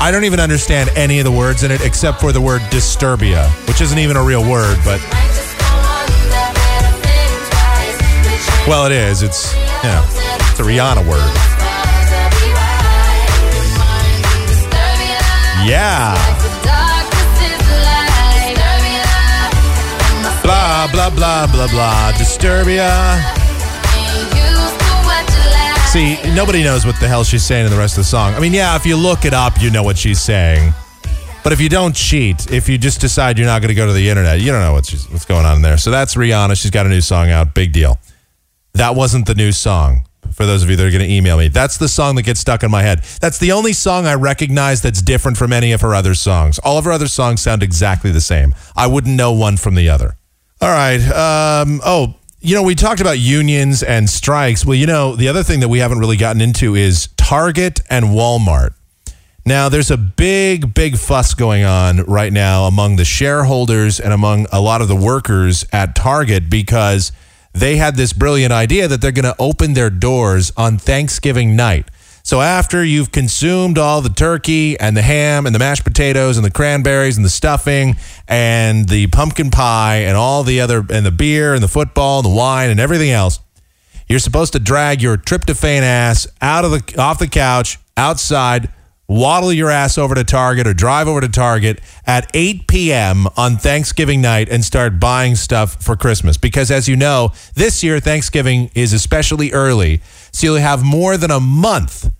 I don't even understand any of the words in it except for the word disturbia, which isn't even a real word, but well, it is. It's yeah, it's a Rihanna word. Yeah. Blah blah blah blah blah. Disturbia. See, nobody knows what the hell she's saying in the rest of the song. I mean, yeah, if you look it up, you know what she's saying. But if you don't cheat, if you just decide you're not going to go to the internet, you don't know what's what's going on in there. So that's Rihanna. She's got a new song out. Big deal. That wasn't the new song. For those of you that are going to email me, that's the song that gets stuck in my head. That's the only song I recognize that's different from any of her other songs. All of her other songs sound exactly the same. I wouldn't know one from the other. All right. Um, oh, you know, we talked about unions and strikes. Well, you know, the other thing that we haven't really gotten into is Target and Walmart. Now, there's a big, big fuss going on right now among the shareholders and among a lot of the workers at Target because they had this brilliant idea that they're going to open their doors on Thanksgiving night. So after you've consumed all the turkey and the ham and the mashed potatoes and the cranberries and the stuffing and the pumpkin pie and all the other and the beer and the football and the wine and everything else, you're supposed to drag your tryptophan ass out of the off the couch outside, waddle your ass over to Target or drive over to Target at 8 p.m. on Thanksgiving night and start buying stuff for Christmas. Because as you know, this year Thanksgiving is especially early, so you'll have more than a month.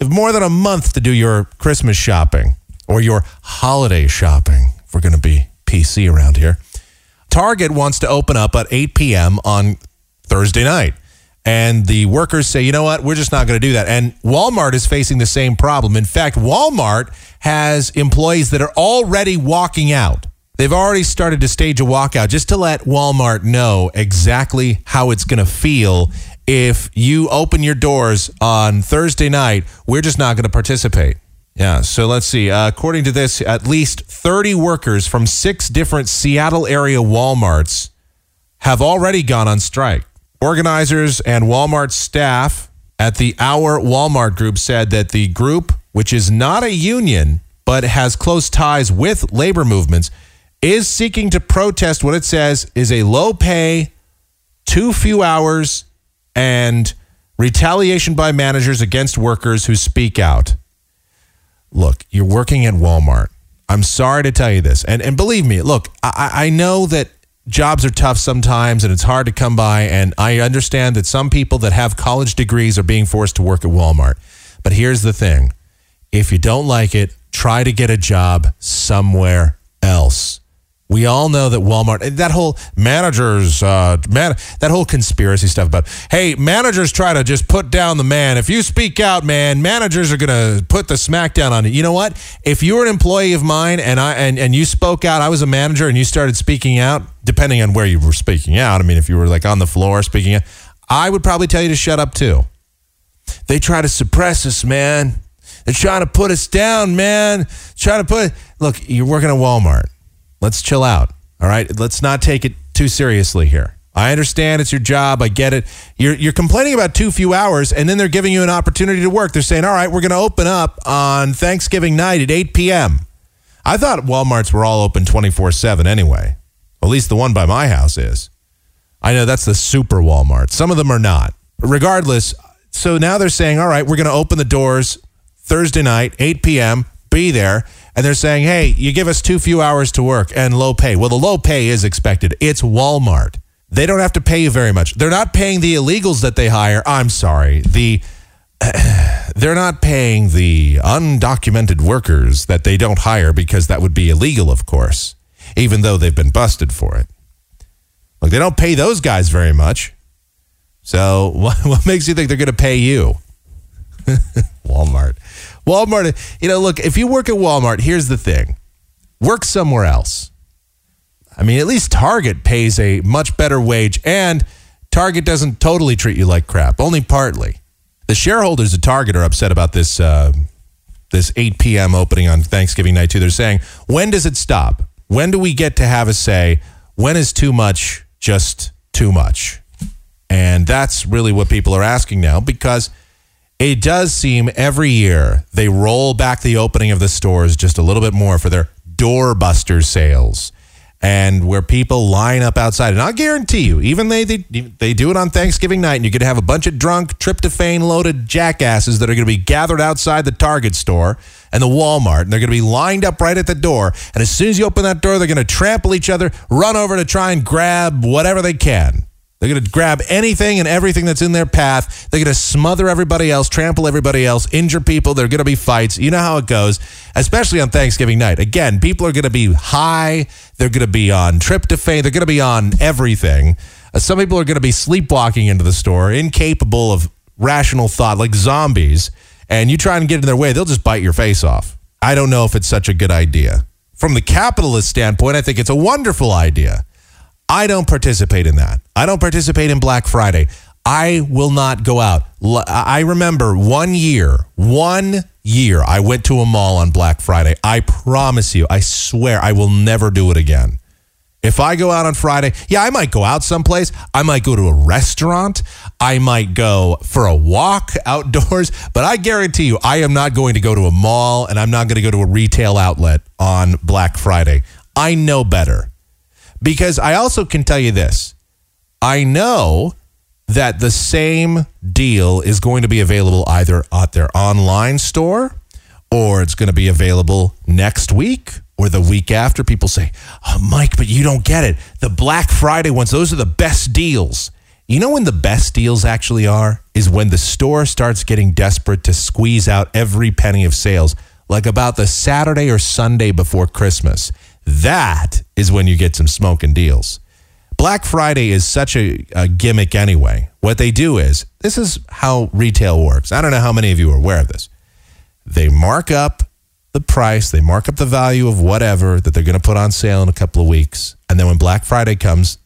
Have more than a month to do your Christmas shopping or your holiday shopping. If we're going to be PC around here. Target wants to open up at 8 p.m. on Thursday night. And the workers say, you know what, we're just not going to do that. And Walmart is facing the same problem. In fact, Walmart has employees that are already walking out. They've already started to stage a walkout just to let Walmart know exactly how it's going to feel if you open your doors on Thursday night. We're just not going to participate. Yeah, so let's see. Uh, according to this, at least 30 workers from six different Seattle area Walmarts have already gone on strike. Organizers and Walmart staff at the Our Walmart group said that the group, which is not a union but has close ties with labor movements, is seeking to protest what it says is a low pay, too few hours, and retaliation by managers against workers who speak out. Look, you're working at Walmart. I'm sorry to tell you this. And, and believe me, look, I, I know that jobs are tough sometimes and it's hard to come by. And I understand that some people that have college degrees are being forced to work at Walmart. But here's the thing if you don't like it, try to get a job somewhere else. We all know that Walmart, that whole managers, uh, man, that whole conspiracy stuff about, hey, managers try to just put down the man. If you speak out, man, managers are gonna put the smackdown on you. You know what? If you were an employee of mine and I and, and you spoke out, I was a manager and you started speaking out, depending on where you were speaking out. I mean, if you were like on the floor speaking out, I would probably tell you to shut up too. They try to suppress us, man. They're trying to put us down, man. Trying to put look, you're working at Walmart. Let's chill out. All right. Let's not take it too seriously here. I understand it's your job. I get it. You're you're complaining about too few hours, and then they're giving you an opportunity to work. They're saying, "All right, we're going to open up on Thanksgiving night at 8 p.m." I thought WalMarts were all open 24 seven anyway. At least the one by my house is. I know that's the super Walmart. Some of them are not. Regardless, so now they're saying, "All right, we're going to open the doors Thursday night, 8 p.m." be there. And they're saying, hey, you give us too few hours to work and low pay. Well, the low pay is expected. It's Walmart. They don't have to pay you very much. They're not paying the illegals that they hire. I'm sorry. The [CLEARS THROAT] they're not paying the undocumented workers that they don't hire because that would be illegal, of course, even though they've been busted for it. Look, they don't pay those guys very much. So [LAUGHS] what, what makes you think they're going to pay you? [LAUGHS] Walmart. Walmart, you know, look, if you work at Walmart, here's the thing work somewhere else. I mean, at least Target pays a much better wage, and Target doesn't totally treat you like crap, only partly. The shareholders of Target are upset about this uh, this 8 p.m. opening on Thanksgiving night too. They're saying, when does it stop? When do we get to have a say? When is too much just too much? And that's really what people are asking now because it does seem every year they roll back the opening of the stores just a little bit more for their doorbuster sales and where people line up outside. And I'll guarantee you, even they, they they do it on Thanksgiving night, and you're gonna have a bunch of drunk, tryptophan loaded jackasses that are going to be gathered outside the Target store and the Walmart, and they're going to be lined up right at the door. And as soon as you open that door, they're going to trample each other, run over to try and grab whatever they can. They're going to grab anything and everything that's in their path. They're going to smother everybody else, trample everybody else, injure people. There are going to be fights. You know how it goes, especially on Thanksgiving night. Again, people are going to be high. They're going to be on tryptophan. They're going to be on everything. Uh, some people are going to be sleepwalking into the store, incapable of rational thought, like zombies. And you try and get in their way, they'll just bite your face off. I don't know if it's such a good idea. From the capitalist standpoint, I think it's a wonderful idea. I don't participate in that. I don't participate in Black Friday. I will not go out. I remember one year, one year, I went to a mall on Black Friday. I promise you, I swear, I will never do it again. If I go out on Friday, yeah, I might go out someplace. I might go to a restaurant. I might go for a walk outdoors. [LAUGHS] But I guarantee you, I am not going to go to a mall and I'm not going to go to a retail outlet on Black Friday. I know better because I also can tell you this I know that the same deal is going to be available either at their online store or it's going to be available next week or the week after. People say, oh, Mike, but you don't get it. The Black Friday ones, those are the best deals. You know when the best deals actually are? Is when the store starts getting desperate to squeeze out every penny of sales, like about the Saturday or Sunday before Christmas. That is when you get some smoking deals. Black Friday is such a, a, gimmick anyway. What they do is this is how retail works. I don't know how many of you are aware of this. They mark up the price, they mark up the value of whatever that they're going to put on sale in a couple of weeks. And then when Black Friday comes,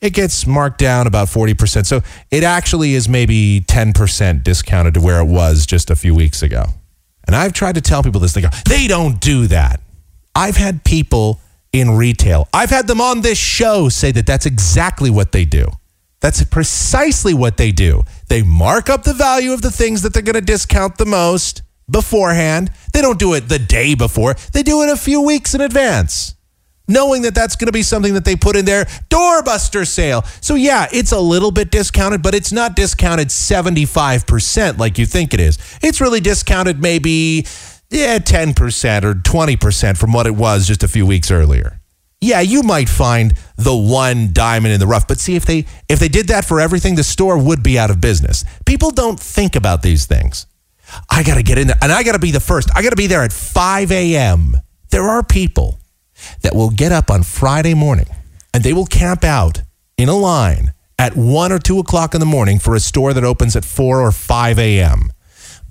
it gets marked down about 40%. So it actually is maybe 10% discounted to where it was just a few weeks ago. And I've tried to tell people this. They go, they don't do that. I've had people in retail, I've had them on this show say that that's exactly what they do. That's precisely what they do. They mark up the value of the things that they're going to discount the most beforehand. They don't do it the day before, they do it a few weeks in advance, knowing that that's going to be something that they put in their doorbuster sale. So, yeah, it's a little bit discounted, but it's not discounted 75% like you think it is. It's really discounted maybe yeah, 10% or 20% from what it was just a few weeks earlier. Yeah, you might find the one diamond in the rough, but see if they if they did that for everything, the store would be out of business. People don't think about these things. I got to get in there and I got to be the first. I got to be there at 5 a.m. There are people that will get up on Friday morning and they will camp out in a line at 1 or 2 o'clock in the morning for a store that opens at 4 or 5 a.m.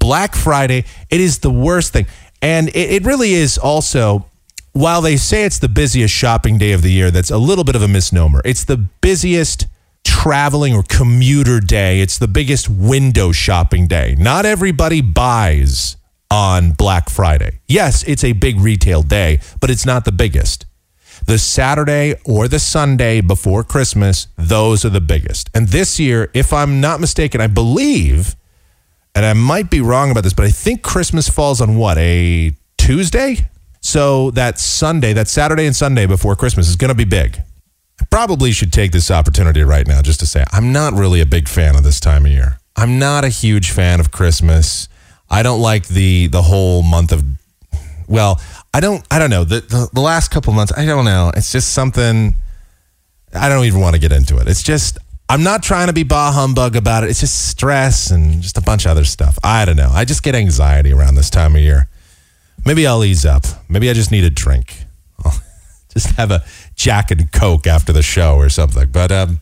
Black Friday, it is the worst thing. And it, it really is also, while they say it's the busiest shopping day of the year, that's a little bit of a misnomer. It's the busiest traveling or commuter day. It's the biggest window shopping day. Not everybody buys on Black Friday. Yes, it's a big retail day, but it's not the biggest. The Saturday or the Sunday before Christmas, those are the biggest. And this year, if I'm not mistaken, I believe and I might be wrong about this, but I think Christmas falls on what, a Tuesday? So that Sunday, that Saturday and Sunday before Christmas is going to be big. I probably should take this opportunity right now just to say I'm not really a big fan of this time of year. I'm not a huge fan of Christmas. I don't like the the whole month of well, I don't. I don't know. The, the the last couple months, I don't know. It's just something. I don't even want to get into it. It's just I'm not trying to be bah humbug about it. It's just stress and just a bunch of other stuff. I don't know. I just get anxiety around this time of year. Maybe I'll ease up. Maybe I just need a drink. I'll [LAUGHS] just have a Jack and Coke after the show or something. But um,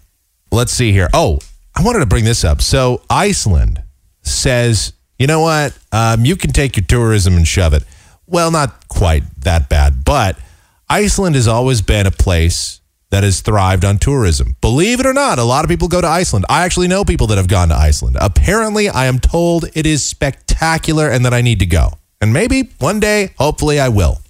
let's see here. Oh, I wanted to bring this up. So Iceland says, you know what? Um, you can take your tourism and shove it. Well, not quite that bad, but Iceland has always been a place that has thrived on tourism. Believe it or not, a lot of people go to Iceland. I actually know people that have gone to Iceland. Apparently, I am told it is spectacular and that I need to go. And maybe one day, hopefully, I will.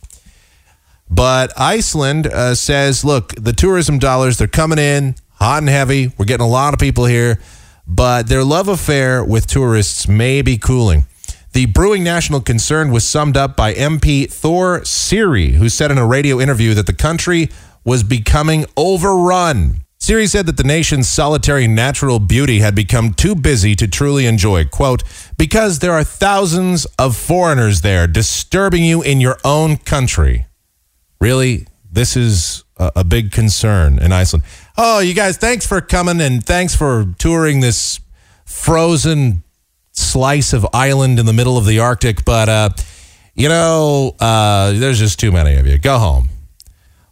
But Iceland uh, says, look, the tourism dollars, they're coming in hot and heavy. We're getting a lot of people here, but their love affair with tourists may be cooling. The brewing national concern was summed up by MP Thor Saari, who said in a radio interview that the country was becoming overrun. Saari said that the nation's solitary natural beauty had become too busy to truly enjoy. Quote, because there are thousands of foreigners there disturbing you in your own country. Really, this is a, a big concern in Iceland. Oh, you guys, thanks for coming and thanks for touring this frozen slice of island in the middle of the Arctic. But, uh, you know, uh, there's just too many of you. Go home.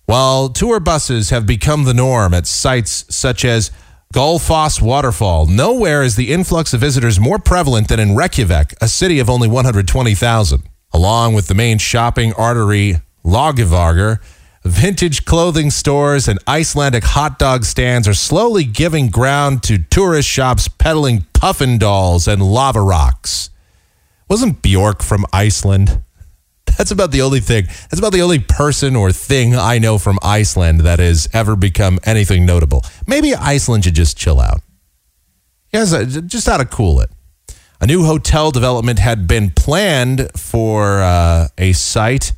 While tour buses have become the norm at sites such as Gullfoss Waterfall, nowhere is the influx of visitors more prevalent than in Reykjavik, a city of only 120,000. Along with the main shopping artery, Laugavegur, vintage clothing stores and Icelandic hot dog stands are slowly giving ground to tourist shops peddling puffin dolls and lava rocks. Wasn't Bjork from Iceland? That's about the only thing. That's about the only person or thing I know from Iceland that has ever become anything notable. Maybe Iceland should just chill out. Yes, uh, just how to cool it. A new hotel development had been planned for uh, a site,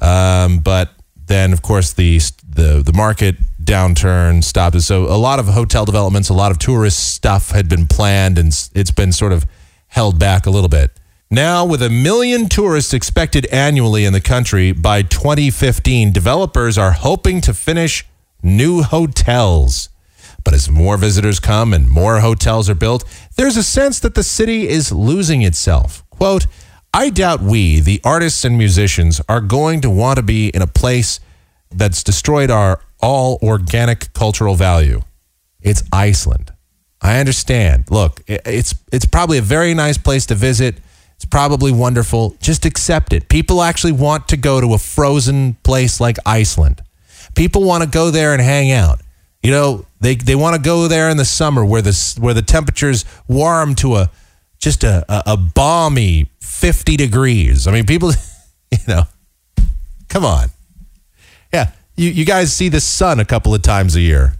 um, but then, of course, the the the market downturn stopped. So a lot of hotel developments, a lot of tourist stuff had been planned, and it's been sort of held back a little bit. Now, with a million tourists expected annually in the country by 2015, developers are hoping to finish new hotels. But as more visitors come and more hotels are built, there's a sense that the city is losing itself. Quote, I doubt we, the artists and musicians, are going to want to be in a place that's destroyed our all organic cultural value. It's Iceland. I understand. Look, it's it's probably a very nice place to visit. It's probably wonderful. Just accept it. People actually want to go to a frozen place like Iceland. People want to go there and hang out. You know, they they want to go there in the summer where the where the temperatures warm to a just a, a, a balmy 50 degrees. I mean, people, [LAUGHS] you know, come on. Yeah, you, you guys see the sun a couple of times a year.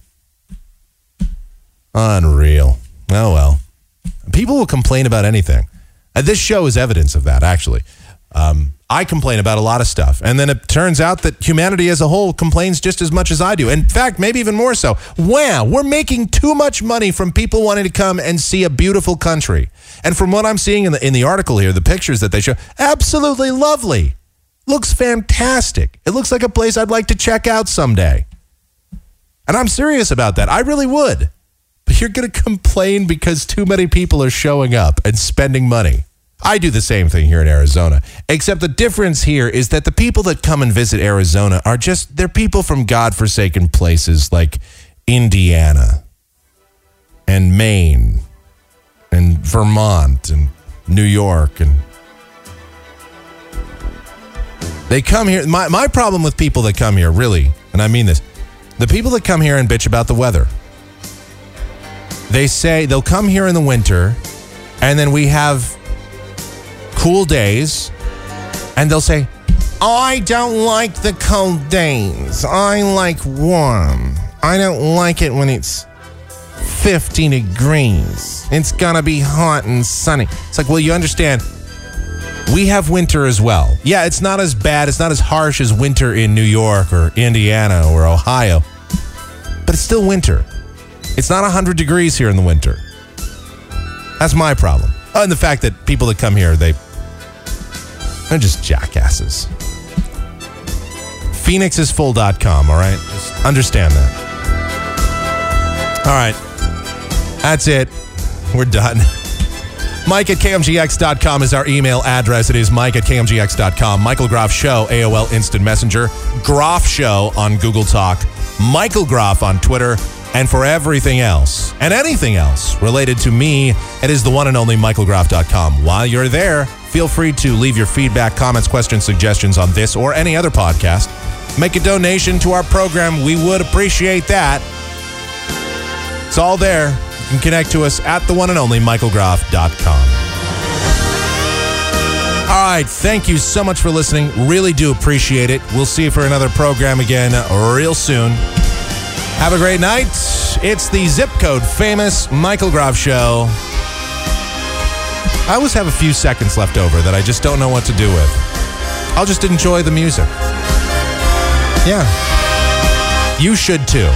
Unreal. Oh, well. People will complain about anything. This show is evidence of that, actually. Um, I complain about a lot of stuff. And then it turns out that humanity as a whole complains just as much as I do. In fact, maybe even more so. Wow, we're making too much money from people wanting to come and see a beautiful country. And from what I'm seeing in the, in the article here, the pictures that they show, absolutely lovely. Looks fantastic. It looks like a place I'd like to check out someday. And I'm serious about that. I really would. But you're going to complain because too many people are showing up and spending money. I do the same thing here in Arizona. Except the difference here is that the people that come and visit Arizona are just, they're people from godforsaken places like Indiana and Maine and Vermont and New York and they come here. My, my problem with people that come here, really, and I mean this, the people that come here and bitch about the weather, they say they'll come here in the winter and then we have cool days and they'll say, I don't like the cold days. I like warm. I don't like it when it's 50 degrees. It's gonna be hot and sunny. It's like, well, you understand, we have winter as well. Yeah, it's not as bad, it's not as harsh as winter in New York or Indiana or Ohio, but it's still winter. It's not 100 degrees here in the winter. That's my problem. And the fact that people that come here, they They're just jackasses. PhoenixisFull.com, all right? Just understand that. All right. That's it. We're done. Mike at KMGX.com is our email address. It is Mike at KMGX.com. Michael Groff Show, AOL Instant Messenger. Groff Show on Google Talk. Michael Groff on Twitter. And for everything else and anything else related to me, it is the one and only michaelgroff.com. While you're there, feel free to leave your feedback, comments, questions, suggestions on this or any other podcast. Make a donation to our program. We would appreciate that. It's all there. You can connect to us at the one and only michaelgroff.com. All right. Thank you so much for listening. Really do appreciate it. We'll see you for another program again uh, real soon. Have a great night. It's the zip code famous Michael Groff Show. I always have a few seconds left over that I just don't know what to do with. I'll just enjoy the music. Yeah. You should too.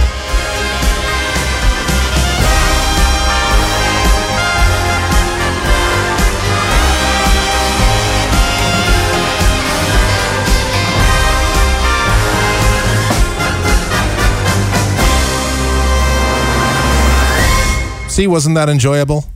See, wasn't that enjoyable?